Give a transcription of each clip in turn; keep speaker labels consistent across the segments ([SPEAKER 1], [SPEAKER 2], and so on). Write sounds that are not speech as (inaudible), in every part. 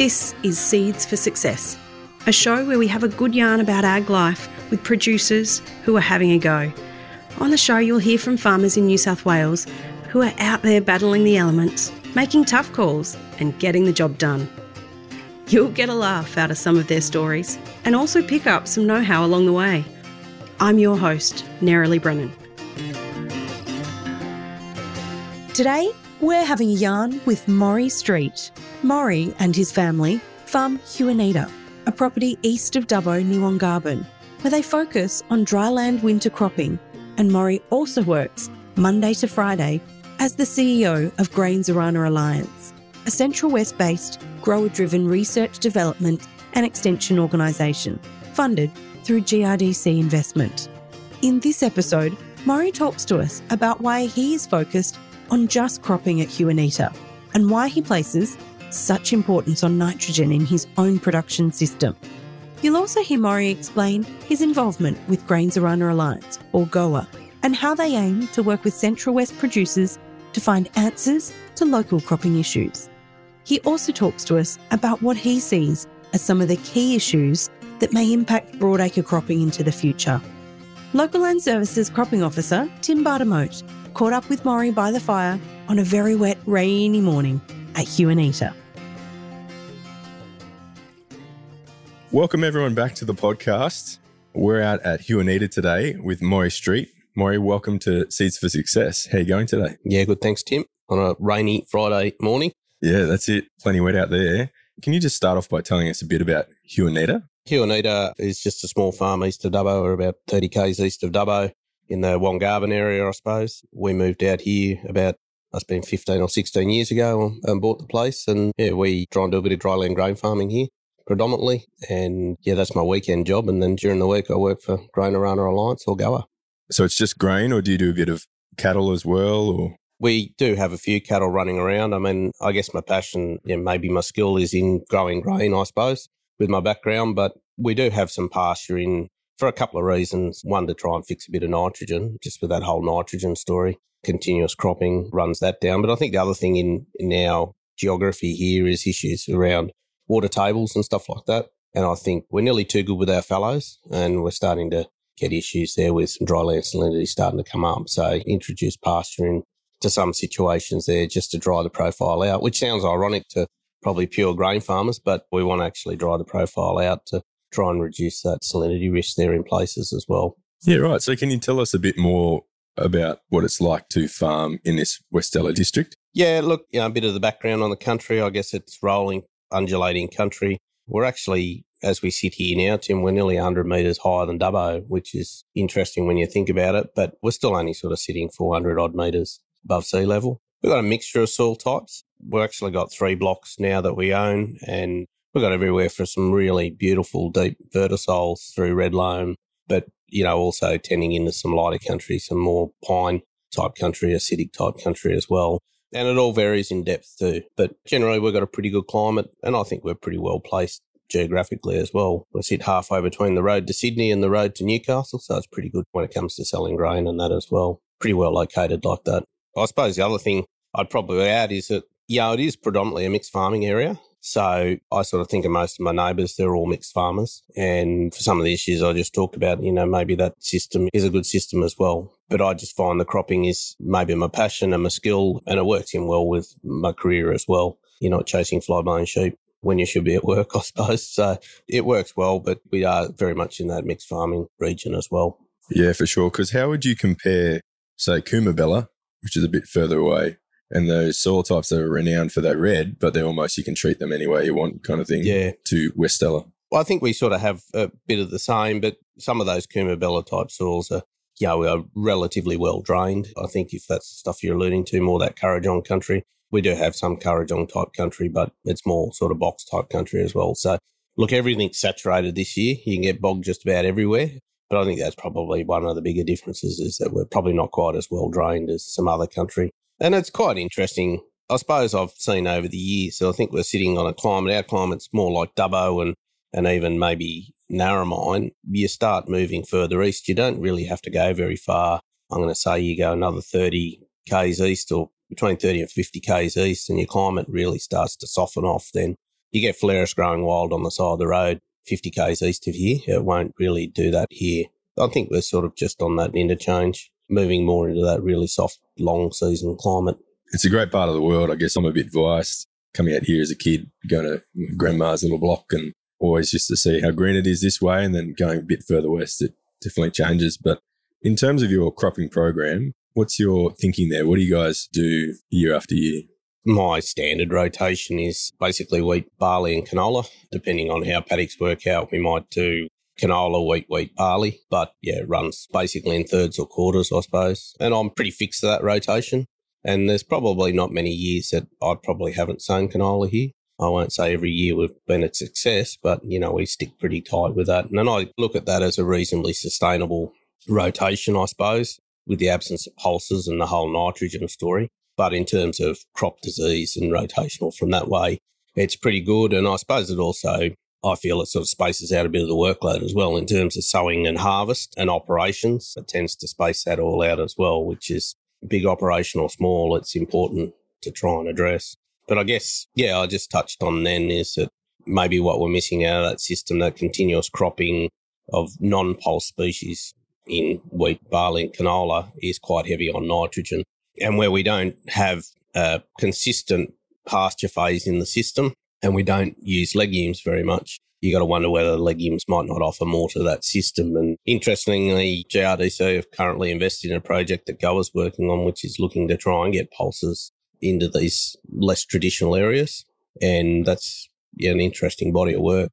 [SPEAKER 1] This is Seeds for Success, a show where we have a good yarn about ag life with producers who are having a go. On the show, you'll hear from farmers in New South Wales who are out there battling the elements, making tough calls, and getting the job done. You'll get a laugh out of some of their stories and also pick up some know how along the way. I'm your host, Nerily Brennan. Today, we're having a yarn with Maury Street. Maury and his family farm Huanita, a property east of Dubbo near Wongarbon, where they focus on dryland winter cropping. And Maury also works Monday to Friday as the CEO of Grains Orana Alliance, a Central West based, grower driven research development and extension organisation funded through GRDC investment. In this episode, Maury talks to us about why he is focused on just cropping at Huanita and why he places such importance on nitrogen in his own production system. You'll also hear Maury explain his involvement with Grains Orana Alliance, or GOA, and how they aim to work with Central West producers to find answers to local cropping issues. He also talks to us about what he sees as some of the key issues that may impact broadacre cropping into the future. Local Land Services Cropping Officer Tim Bartimote caught up with Maury by the fire on a very wet, rainy morning at Huanita.
[SPEAKER 2] Welcome everyone back to the podcast. We're out at Huanita today with Maury Street. Maury, welcome to Seeds for Success. How you going today?
[SPEAKER 3] Yeah, good. Thanks, Tim. On a rainy Friday morning.
[SPEAKER 2] Yeah, that's it. Plenty wet out there. Can you just start off by telling us a bit about Huanita?
[SPEAKER 3] Huanita is just a small farm east of Dubbo, or about 30 k's east of Dubbo in the Wongarbon area, I suppose. We moved out here about must have been 15 or 16 years ago and bought the place. And yeah, we try and do a bit of dryland grain farming here predominantly. And yeah, that's my weekend job. And then during the week, I work for Grain Orana Alliance or GOA.
[SPEAKER 2] So it's just grain, or do you do a bit of cattle as well? Or
[SPEAKER 3] we do have a few cattle running around. I mean, I guess my passion, yeah, maybe my skill is in growing grain, I suppose, with my background. But we do have some pasture in for a couple of reasons. One, to try and fix a bit of nitrogen, just with that whole nitrogen story. Continuous cropping runs that down. But I think the other thing in, in our geography here is issues around water tables and stuff like that. And I think we're nearly too good with our fallows and we're starting to get issues there with some dryland salinity starting to come up. So introduce pasturing to some situations there just to dry the profile out, which sounds ironic to probably pure grain farmers, but we want to actually dry the profile out to try and reduce that salinity risk there in places as well.
[SPEAKER 2] Yeah, right. So can you tell us a bit more about what it's like to farm in this Westella district?
[SPEAKER 3] Yeah, look, you know, a bit of the background on the country. I guess it's rolling undulating country. We're actually, as we sit here now, Tim, we're nearly 100 metres higher than Dubbo, which is interesting when you think about it, but we're still only sort of sitting 400 odd metres above sea level. We've got a mixture of soil types. We've actually got three blocks now that we own, and we've got everywhere for some really beautiful deep vertisols through red loam, but, you know, also tending into some lighter country, some more pine type country, acidic type country as well. And it all varies in depth too. But generally, we've got a pretty good climate, and I think we're pretty well placed geographically as well. We sit halfway between the road to Sydney and the road to Newcastle, so it's pretty good when it comes to selling grain and that as well. Pretty well located like that. I suppose the other thing I'd probably add is that, yeah, it is predominantly a mixed farming area. So I sort of think of most of my neighbours, they're all mixed farmers. And for some of the issues I just talked about, you know, maybe that system is a good system as well. But I just find the cropping is maybe my passion and my skill, and it works in well with my career as well. You're not chasing fly blown sheep when you should be at work, (laughs) I suppose. So it works well, but we are very much in that mixed farming region as well.
[SPEAKER 2] Yeah, for sure. Because how would you compare, say, Coomera which is a bit further away, and those soil types that are renowned for that red, but they're almost you can treat them any way you want, kind of thing.
[SPEAKER 3] Yeah.
[SPEAKER 2] To Westella.
[SPEAKER 3] Well, I think we sort of have a bit of the same, but some of those Coomera type soils are, you know, are relatively well drained. I think if that's the stuff you're alluding to, more that Kurrajong country. We do have some Kurrajong type country, but it's more sort of box type country as well. So look, everything's saturated this year. You can get bogged just about everywhere. But I think that's probably one of the bigger differences is that we're probably not quite as well drained as some other country. And it's quite interesting. I suppose I've seen over the years. So I think we're sitting on a climate. Our climate's more like Dubbo and, and even maybe Narromine. You start moving further east. You don't really have to go very far. I'm going to say you go another 30 k's east or between 30 and 50 k's east and your climate really starts to soften off then. You get Phalaris growing wild on the side of the road, 50 k's east of here. It won't really do that here. I think we're sort of just on that interchange, moving more into that really soft, long season climate.
[SPEAKER 2] It's a great part of the world. I guess I'm a bit biased coming out here as a kid, going to grandma's little block and always just to see how green it is this way. And then going a bit further west, it definitely changes. But in terms of your cropping program, what's your thinking there? What do you guys do year after year?
[SPEAKER 3] My standard rotation is basically wheat, barley, and canola. Depending on how paddocks work out, we might do canola, wheat, wheat, barley. But yeah, runs basically in thirds or quarters, I suppose. And I'm pretty fixed to that rotation. And there's probably not many years that I probably haven't sown canola here. I won't say every year we've been a success, but you know, we stick pretty tight with that. And then I look at that as a reasonably sustainable rotation, I suppose, with the absence of pulses and the whole nitrogen story. But in terms of crop disease and rotational from that way, it's pretty good. And I suppose it also, I feel it sort of spaces out a bit of the workload as well in terms of sowing and harvest and operations. It tends to space that all out as well, which is big operation or small, it's important to try and address. But I guess, yeah, I just touched on then is that maybe what we're missing out of that system, that continuous cropping of non pulse species in wheat, barley, and canola is quite heavy on nitrogen. And where we don't have a consistent pasture phase in the system and we don't use legumes very much, you got to wonder whether legumes might not offer more to that system. And interestingly, GRDC have currently invested in a project that GOA's working on, which is looking to try and get pulses into these less traditional areas. And that's yeah, an interesting body of work.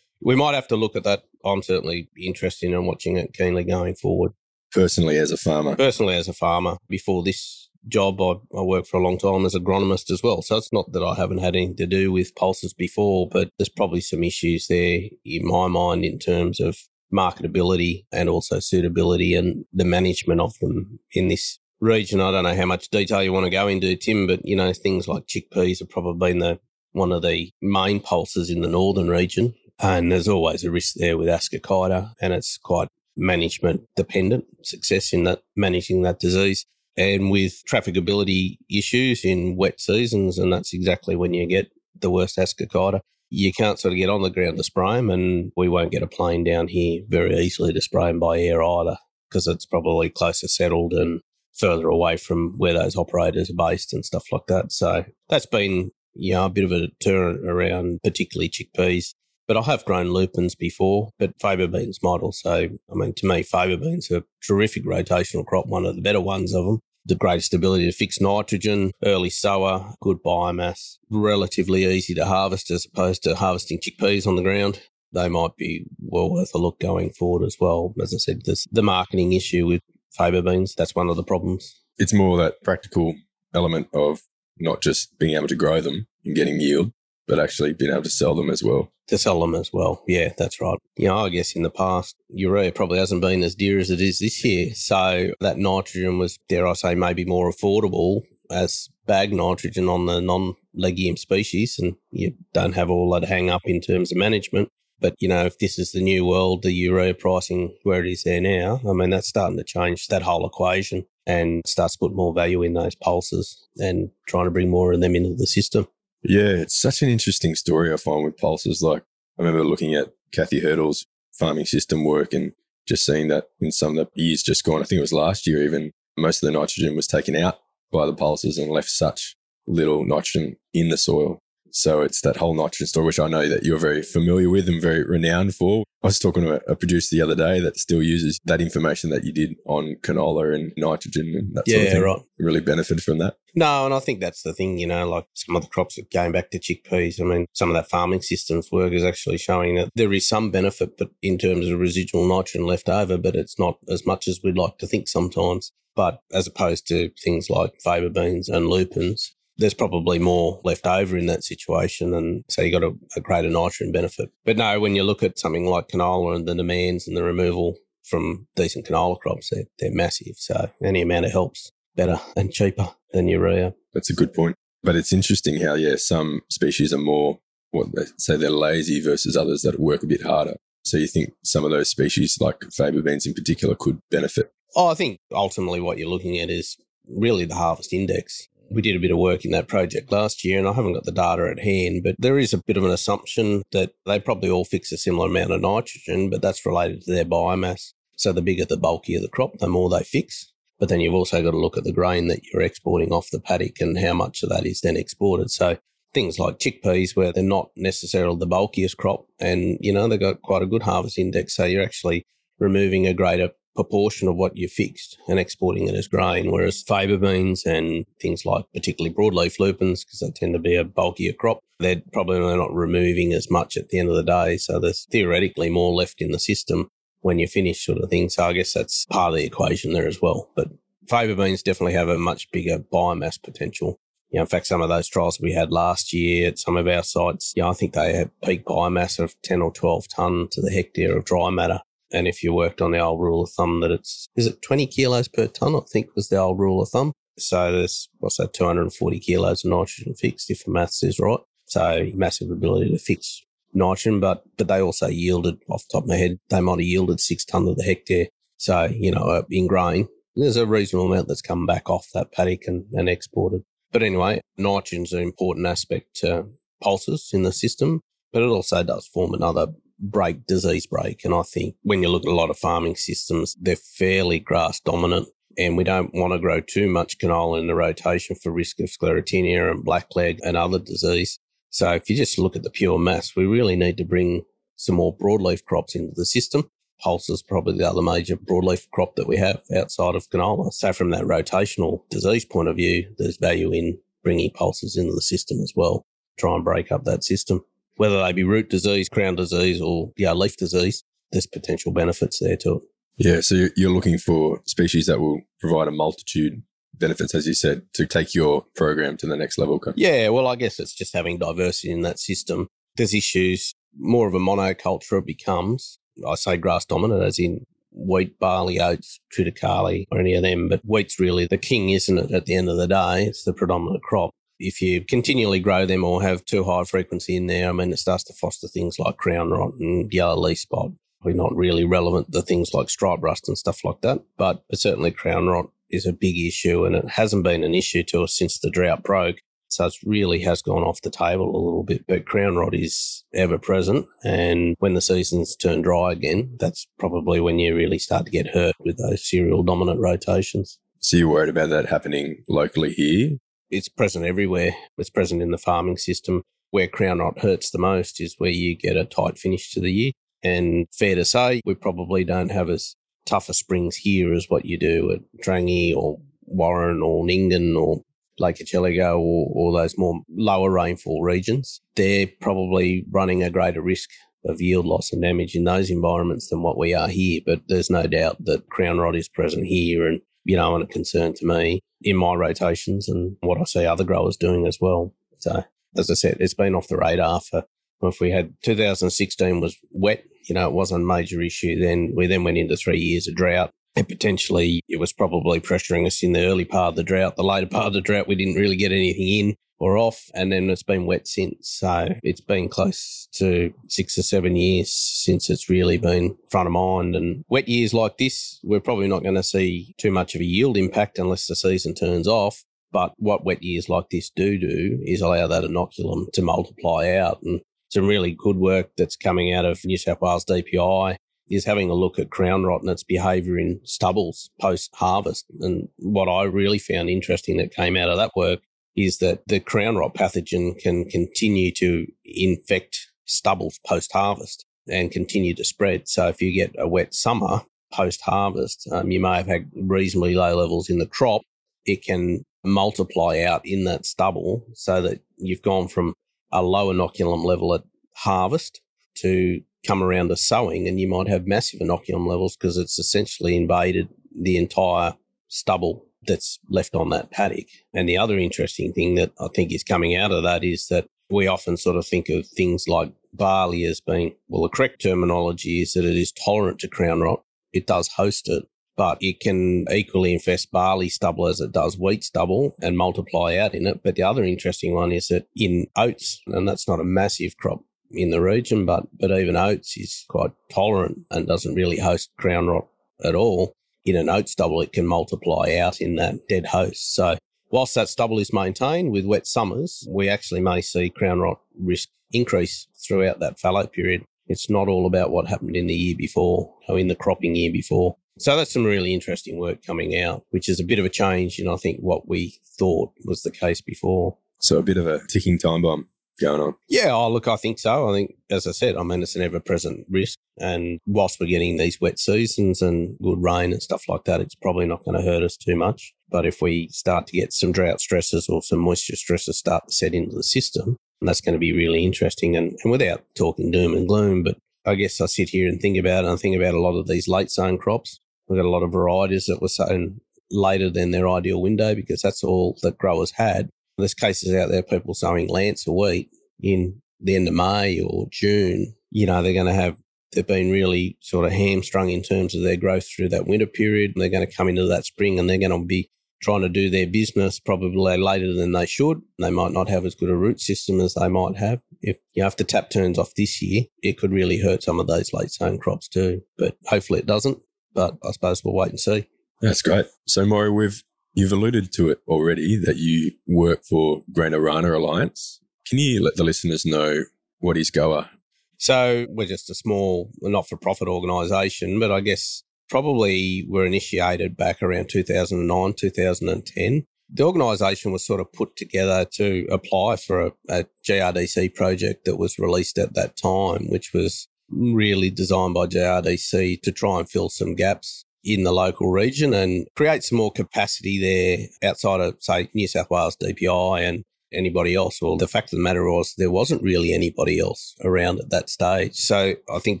[SPEAKER 3] We might have to look at that. I'm certainly interested in watching it keenly going forward.
[SPEAKER 2] Personally, as a farmer?
[SPEAKER 3] Personally, as a farmer, before this job, I, I worked for a long time as agronomist as well. So it's not that I haven't had anything to do with pulses before, but there's probably some issues there in my mind in terms of marketability and also suitability and the management of them in this region. I don't know how much detail you want to go into, Tim, but you know, things like chickpeas have probably been the one of the main pulses in the northern region. And there's always a risk there with ascochyta, and it's quite management dependent success in that managing that disease and with trafficability issues in wet seasons, and that's exactly when you get the worst ascochyta. You can't sort of get on the ground to spray them, and we won't get a plane down here very easily to spray them by air either, because it's probably closer settled and further away from where those operators are based and stuff like that. So that's been, you know, a bit of a turn around, particularly chickpeas. But I have grown lupins before, but faba beans might also, I mean, to me, faba beans are a terrific rotational crop, one of the better ones of them. The greatest ability to fix nitrogen, early sower, good biomass, relatively easy to harvest as opposed to harvesting chickpeas on the ground. They might be well worth a look going forward as well. As I said, there's the marketing issue with faba beans. That's one of the problems.
[SPEAKER 2] It's more that practical element of not just being able to grow them and getting yield, but actually being able to sell them as well.
[SPEAKER 3] To sell them as well. Yeah, that's right. You know, I guess in the past, urea probably hasn't been as dear as it is this year. So that nitrogen was, dare I say, maybe more affordable as bag nitrogen on the non legume species. And you don't have all that hang up in terms of management. But, you know, if this is the new world, the urea pricing where it is there now, I mean, that's starting to change that whole equation and starts to put more value in those pulses and trying to bring more of them into the system.
[SPEAKER 2] Yeah, it's such an interesting story I find with pulses. Like I remember looking at Kathi Hertel's farming system work and just seeing that in some of the years just gone, I think it was last year even, most of the nitrogen was taken out by the pulses and left such little nitrogen in the soil. So it's that whole nitrogen story, which I know that you're very familiar with and very renowned for. I was talking to a producer the other day that still uses that information that you did on canola and nitrogen and that
[SPEAKER 3] yeah,
[SPEAKER 2] sort of thing.
[SPEAKER 3] right.
[SPEAKER 2] Really benefited from that.
[SPEAKER 3] No, and I think that's the thing, you know, like some of the crops that going back to chickpeas. I mean, some of that farming systems work is actually showing that there is some benefit, but in terms of residual nitrogen left over, but it's not as much as we'd like to think sometimes. But as opposed to things like faba beans and lupins, there's probably more left over in that situation. And so you got a, a greater nitrogen benefit. But no, when you look at something like canola and the demands and the removal from decent canola crops, they're, they're massive. So any amount of helps better and cheaper than urea.
[SPEAKER 2] That's a good point. But it's interesting how, yeah, some species are more, what they say they're lazy versus others that work a bit harder. So you think some of those species, like faba beans in particular, could benefit?
[SPEAKER 3] Oh, I think ultimately what you're looking at is really the harvest index We did a bit of work in that project last year, and I haven't got the data at hand, but there is a bit of an assumption that they probably all fix a similar amount of nitrogen, but that's related to their biomass. So the bigger the bulkier the crop, the more they fix. But then you've also got to look at the grain that you're exporting off the paddock and how much of that is then exported. So things like chickpeas, where they're not necessarily the bulkiest crop, and you know they've got quite a good harvest index, so you're actually removing a greater proportion of what you fixed and exporting it as grain. Whereas faba beans and things like particularly broadleaf lupins, because they tend to be a bulkier crop, they're probably not removing as much at the end of the day. So there's theoretically more left in the system when you finish, sort of thing. So I guess that's part of the equation there as well. But faba beans definitely have a much bigger biomass potential. You know, in fact, some of those trials we had last year at some of our sites, you know, I think they had peak biomass of 10 or 12 tonne to the hectare of dry matter. And if you worked on the old rule of thumb that it's, is it 20 kilos per tonne? I think was the old rule of thumb. So there's, what's that, 240 kilos of nitrogen fixed if the maths is right. So massive ability to fix nitrogen, but, but they also yielded off the top of my head, they might have yielded six tonne of the hectare. So, you know, uh, in grain, there's a reasonable amount that's come back off that paddock and, and exported. But anyway, nitrogen's an important aspect to pulses in the system, but it also does form another break, disease break. And I think when you look at a lot of farming systems, they're fairly grass dominant. And we don't want to grow too much canola in the rotation for risk of sclerotinia and blackleg and other disease. So if you just look at the pure mass, we really need to bring some more broadleaf crops into the system. Pulse is probably the other major broadleaf crop that we have outside of canola. So from that rotational disease point of view, there's value in bringing pulses into the system as well. Try and break up that system whether they be root disease, crown disease, or yeah, leaf disease. There's potential benefits there to it.
[SPEAKER 2] Yeah, so you're looking for species that will provide a multitude benefits, as you said, to take your program to the next level.
[SPEAKER 3] Yeah, well, I guess it's just having diversity in that system. There's issues, more of a monoculture becomes. I say grass dominant, as in wheat, barley, oats, triticale, or any of them. But wheat's really the king, isn't it? At the end of the day, it's the predominant crop if you continually grow them or have too high frequency in there, I mean, it starts to foster things like crown rot and yellow leaf spot. We're not really relevant to things like stripe rust and stuff like that, but certainly crown rot is a big issue and it hasn't been an issue to us since the drought broke. So it really has gone off the table a little bit, but crown rot is ever present. And when the seasons turn dry again, that's probably when you really start to get hurt with those cereal dominant rotations.
[SPEAKER 2] So you're worried about that happening locally here?
[SPEAKER 3] It's present everywhere. It's present in the farming system. Where crown rot hurts the most is where you get a tight finish to the year. And fair to say, we probably don't have as tougher springs here as what you do at Trangie or Warren or Nyngan or Lake Cargelligo or, or those more lower rainfall regions. They're probably running a greater risk of yield loss and damage in those environments than what we are here. But there's no doubt that crown rot is present here and you know, and a concern to me in my rotations and what I see other growers doing as well. So, as I said, it's been off the radar for if we had 2016 was wet, you know, it wasn't a major issue. Then we then went into three years of drought. And potentially it was probably pressuring us in the early part of the drought. The later part of the drought, we didn't really get anything in or off. And then it's been wet since. So it's been close to six or seven years since it's really been front of mind. And wet years like this, we're probably not going to see too much of a yield impact unless the season turns off. But what wet years like this do do is allow that inoculum to multiply out. And some really good work that's coming out of New South Wales DPI is having a look at crown rot and its behaviour in stubbles post harvest. And what I really found interesting that came out of that work is that the crown rot pathogen can continue to infect stubbles post harvest and continue to spread. So if you get a wet summer post harvest, um, you may have had reasonably low levels in the crop. It can multiply out in that stubble so that you've gone from a low inoculum level at harvest to come around to sowing and you might have massive inoculum levels because it's essentially invaded the entire stubble that's left on that paddock. And the other interesting thing that I think is coming out of that is that we often sort of think of things like barley as being, well, the correct terminology is that it is tolerant to crown rot. It does host it, but it can equally infest barley stubble as it does wheat stubble and multiply out in it. But the other interesting one is that in oats, and that's not a massive crop in the region, but, but even oats is quite tolerant and doesn't really host crown rot at all in an oats stubble, it can multiply out in that dead host. So whilst that stubble is maintained with wet summers, we actually may see crown rot risk increase throughout that fallow period. It's not all about what happened in the year before or in the cropping year before. So that's some really interesting work coming out, which is a bit of a change in, I think, what we thought was the case before.
[SPEAKER 2] So a bit of a ticking time bomb going on.
[SPEAKER 3] Yeah, oh, look, I think so. I think, as I said, I mean, it's an ever present risk. And whilst we're getting these wet seasons and good rain and stuff like that, it's probably not going to hurt us too much. But if we start to get some drought stresses or some moisture stresses start to set into the system, that's going to be really interesting. And, and without talking doom and gloom, but I guess I sit here and think about it and I think about a lot of these late sown crops. We've got a lot of varieties that were sown later than their ideal window because that's all that growers had. There's cases out there, people sowing Lancer wheat in the end of May or June. You know, they're going to have, they've been really sort of hamstrung in terms of their growth through that winter period. And they're going to come into that spring and they're going to be trying to do their business probably later than they should. They might not have as good a root system as they might have. If you know, if the tap turns off this year, it could really hurt some of those late sown crops too. But hopefully it doesn't. But I suppose we'll wait and see.
[SPEAKER 2] That's great. So Maury, we've you've alluded to it already that you work for Grain Orana Alliance. Can you let the listeners know what is GOA?
[SPEAKER 3] So we're just a small, not-for-profit organisation, but I guess probably were initiated back around 2009, 2010. The organisation was sort of put together to apply for a, a GRDC project that was released at that time, which was really designed by GRDC to try and fill some gaps in the local region and create some more capacity there outside of, say, New South Wales DPI and anybody else. Well, the fact of the matter was there wasn't really anybody else around at that stage. So I think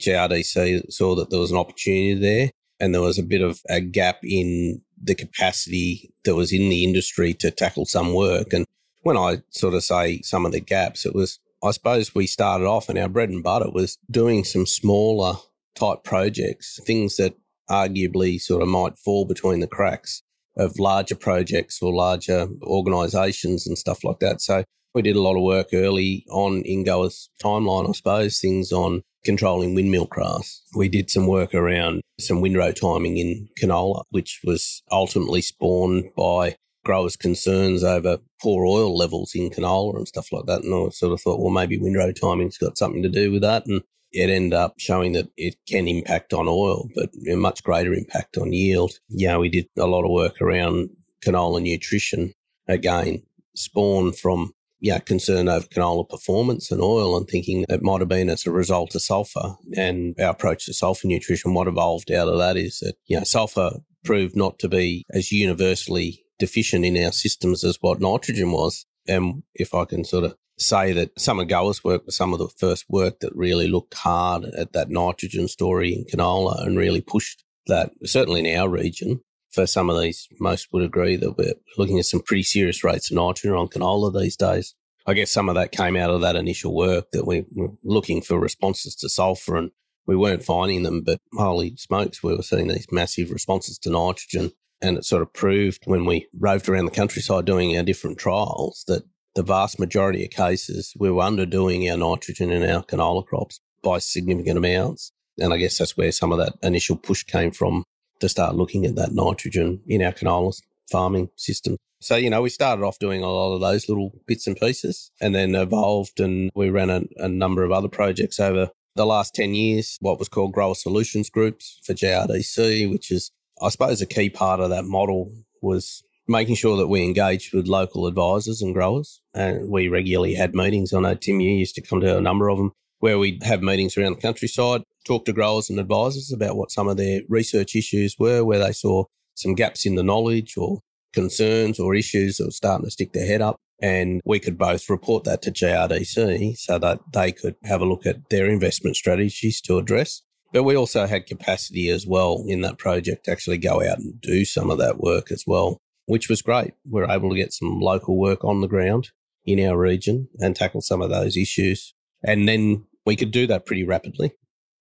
[SPEAKER 3] GRDC saw that there was an opportunity there and there was a bit of a gap in the capacity that was in the industry to tackle some work. And when I sort of say some of the gaps, it was, I suppose we started off and our bread and butter was doing some smaller type projects, things that arguably sort of might fall between the cracks of larger projects or larger organisations and stuff like that. So we did a lot of work early on in GOA's timeline, I suppose, things on controlling windmill grass. We did some work around some windrow timing in canola, which was ultimately spawned by growers' concerns over poor oil levels in canola and stuff like that. And I sort of thought, well, maybe windrow timing's got something to do with that. And it ended up showing that it can impact on oil, but a much greater impact on yield. Yeah, we did a lot of work around canola nutrition. Again, spawn from yeah, concern over canola performance and oil and thinking it might have been as a result of sulfur. And our approach to sulfur nutrition, what evolved out of that is that, you know, sulfur proved not to be as universally deficient in our systems as what nitrogen was. And if I can sort of say that some of GOA's work was some of the first work that really looked hard at that nitrogen story in canola and really pushed that, certainly in our region, for some of these, most would agree that we're looking at some pretty serious rates of nitrogen on canola these days. I guess some of that came out of that initial work that we were looking for responses to sulfur and we weren't finding them, but holy smokes, we were seeing these massive responses to nitrogen. And it sort of proved when we roved around the countryside doing our different trials that the vast majority of cases we were underdoing our nitrogen in our canola crops by significant amounts. And I guess that's where some of that initial push came from to start looking at that nitrogen in our canola farming system. So, you know, we started off doing a lot of those little bits and pieces and then evolved and we ran a, a number of other projects over the last 10 years, what was called Grower Solutions Groups for GRDC, which is, I suppose, a key part of that model was making sure that we engaged with local advisors and growers. And we regularly had meetings. I know Tim, you used to come to a number of them where we'd have meetings around the countryside, talk to growers and advisors about what some of their research issues were, where they saw some gaps in the knowledge or concerns or issues that were starting to stick their head up. And we could both report that to GRDC so that they could have a look at their investment strategies to address. But we also had capacity as well in that project to actually go out and do some of that work as well, which was great. We we're able to get some local work on the ground in our region and tackle some of those issues. And then we could do that pretty rapidly.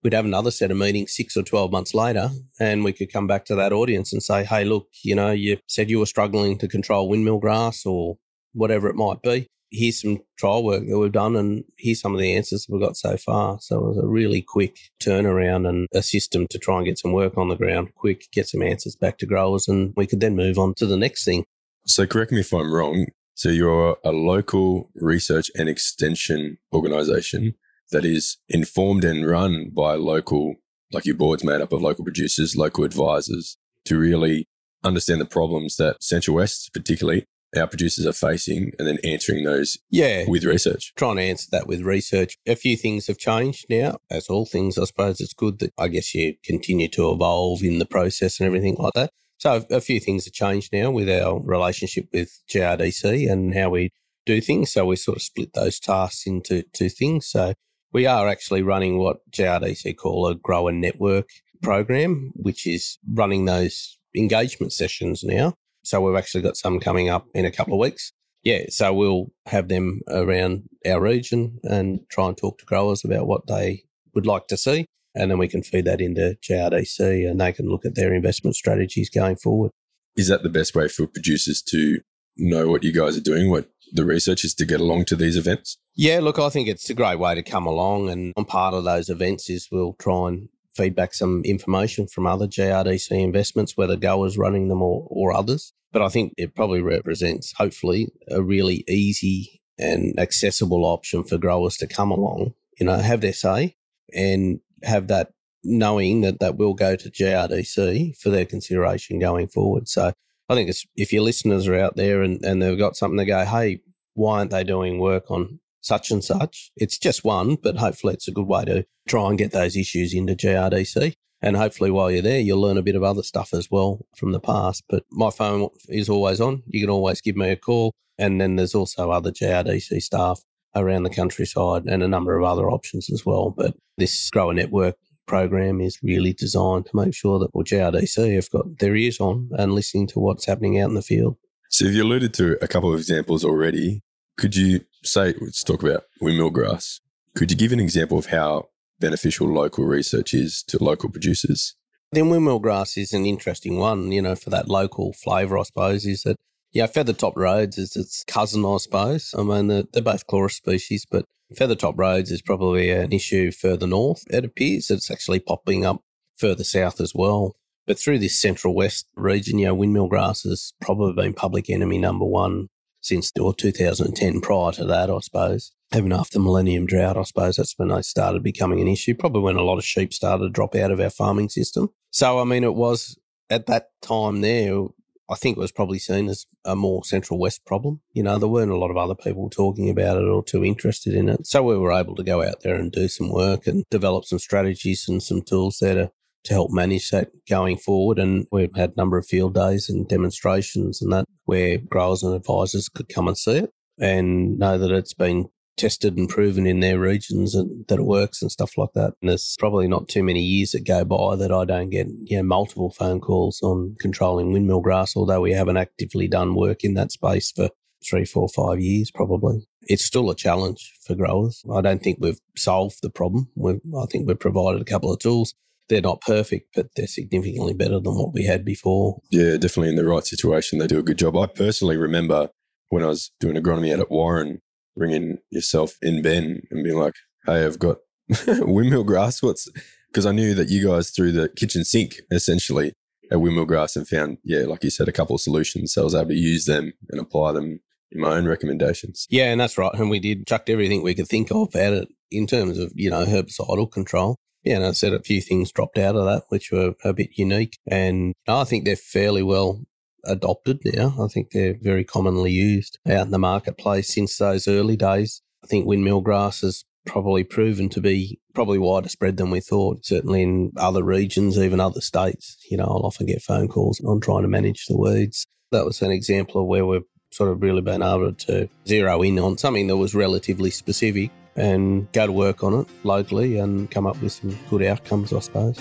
[SPEAKER 3] We'd have another set of meetings six or 12 months later, and we could come back to that audience and say, hey, look, you know, you said you were struggling to control windmill grass or whatever it might be. Here's some trial work that we've done, and here's some of the answers we've got so far. So it was a really quick turnaround and a system to try and get some work on the ground quick, get some answers back to growers, and we could then move on to the next thing.
[SPEAKER 2] So correct me if I'm wrong. So you're a local research and extension organization that is informed and run by local, like your board's made up of local producers, local advisors to really understand the problems that Central West, particularly our producers are facing and then answering those
[SPEAKER 3] Yeah.
[SPEAKER 2] with research.
[SPEAKER 3] trying to answer that with research. A few things have changed now. As all things, I suppose it's good that I guess you continue to evolve in the process and everything like that. So a few things have changed now with our relationship with GRDC and how we do things. So we sort of split those tasks into two things. So we are actually running what GRDC call a grower network program, which is running those engagement sessions now. So we've actually got some coming up in a couple of weeks. Yeah, so we'll have them around our region and try and talk to growers about what they would like to see. And then we can feed that into GRDC and they can look at their investment strategies going forward.
[SPEAKER 2] Is that the best way for producers to know what you guys are doing, what the research is to get along to these events?
[SPEAKER 3] Yeah, look, I think it's a great way to come along. And on part of those events is we'll try and feedback some information from other GRDC investments, whether GOA's running them or, or others. But I think it probably represents, hopefully, a really easy and accessible option for growers to come along, you know, have their say and have that knowing that that will go to GRDC for their consideration going forward. So I think if your listeners are out there and, and they've got something to go, hey, why aren't they doing work on such and such? It's just one, but hopefully it's a good way to try and get those issues into GRDC. And hopefully while you're there, you'll learn a bit of other stuff as well from the past. But my phone is always on. You can always give me a call. And then there's also other GRDC staff around the countryside and a number of other options as well. But this grower network program is really designed to make sure that well, GRDC have got their ears on and listening to what's happening out in the field.
[SPEAKER 2] So you alluded to a couple of examples already. Could you say, let's talk about windmill grass. Could you give an example of how beneficial local research is to local producers?
[SPEAKER 3] Then windmill grass is an interesting one, you know, for that local flavour, I suppose, is that, yeah, feather-top rhodes is its cousin, I suppose. I mean, they're, they're both chloris species, but feather-top rhodes is probably an issue further north. It appears it's actually popping up further south as well. But through this central west region, you know, windmill grass has probably been public enemy number one since or 2010. Prior to that, I suppose, even after Millennium Drought, I suppose that's when they started becoming an issue. Probably when a lot of sheep started to drop out of our farming system. So, I mean, it was at that time there. I think it was probably seen as a more central west problem. You know, there weren't a lot of other people talking about it or too interested in it. So we were able to go out there and do some work and develop some strategies and some tools there to to help manage that going forward. And we've had a number of field days and demonstrations and that where growers and advisors could come and see it and know that it's been tested and proven in their regions and that it works and stuff like that. And there's probably not too many years that go by that I don't get you know multiple phone calls on controlling windmill grass, although we haven't actively done work in that space for three, four, five years probably. It's still a challenge for growers. I don't think we've solved the problem. We've, I think we've provided a couple of tools they're not perfect, but they're significantly better than what we had before.
[SPEAKER 2] Yeah, definitely in the right situation, they do a good job. I personally remember when I was doing agronomy out at Warren, ringing yourself in Ben and being like, "Hey, I've got (laughs) windmill grass. What's?" Because I knew that you guys threw the kitchen sink essentially at windmill grass and found, yeah, like you said, a couple of solutions. So I was able to use them and apply them in my own recommendations.
[SPEAKER 3] Yeah, and that's right. And we did chucked everything we could think of at it in terms of you know herbicidal control. Yeah, and I said a few things dropped out of that, which were a bit unique. And I think they're fairly well adopted now. I think they're very commonly used out in the marketplace since those early days. I think windmill grass has probably proven to be probably wider spread than we thought, certainly in other regions, even other states. You know, I'll often get phone calls on trying to manage the weeds. That was an example of where we've sort of really been able to zero in on something that was relatively specific and go to work on it locally and come up with some good outcomes, I suppose.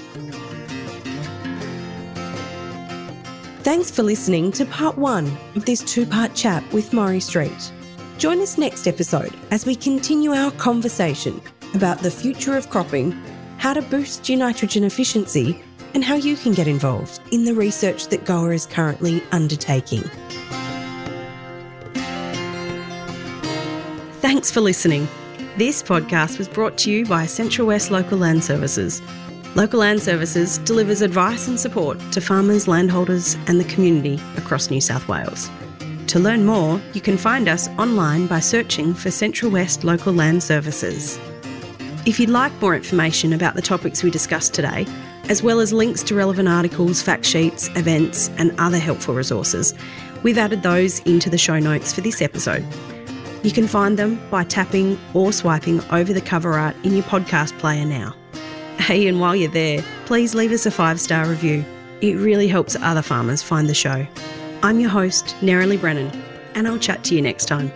[SPEAKER 1] Thanks for listening to part one of this two part chat with Maury Street. Join us next episode as we continue our conversation about the future of cropping, how to boost your nitrogen efficiency, and how you can get involved in the research that GOA is currently undertaking. Thanks for listening. This podcast was brought to you by Central West Local Land Services. Local Land Services delivers advice and support to farmers, landholders, and the community across New South Wales. To learn more, you can find us online by searching for Central West Local Land Services. If you'd like more information about the topics we discussed today, as well as links to relevant articles, fact sheets, events, and other helpful resources, we've added those into the show notes for this episode. You can find them by tapping or swiping over the cover art in your podcast player now. Hey, and while you're there, please leave us a five star review. It really helps other farmers find the show. I'm your host, Nerily Brennan, and I'll chat to you next time.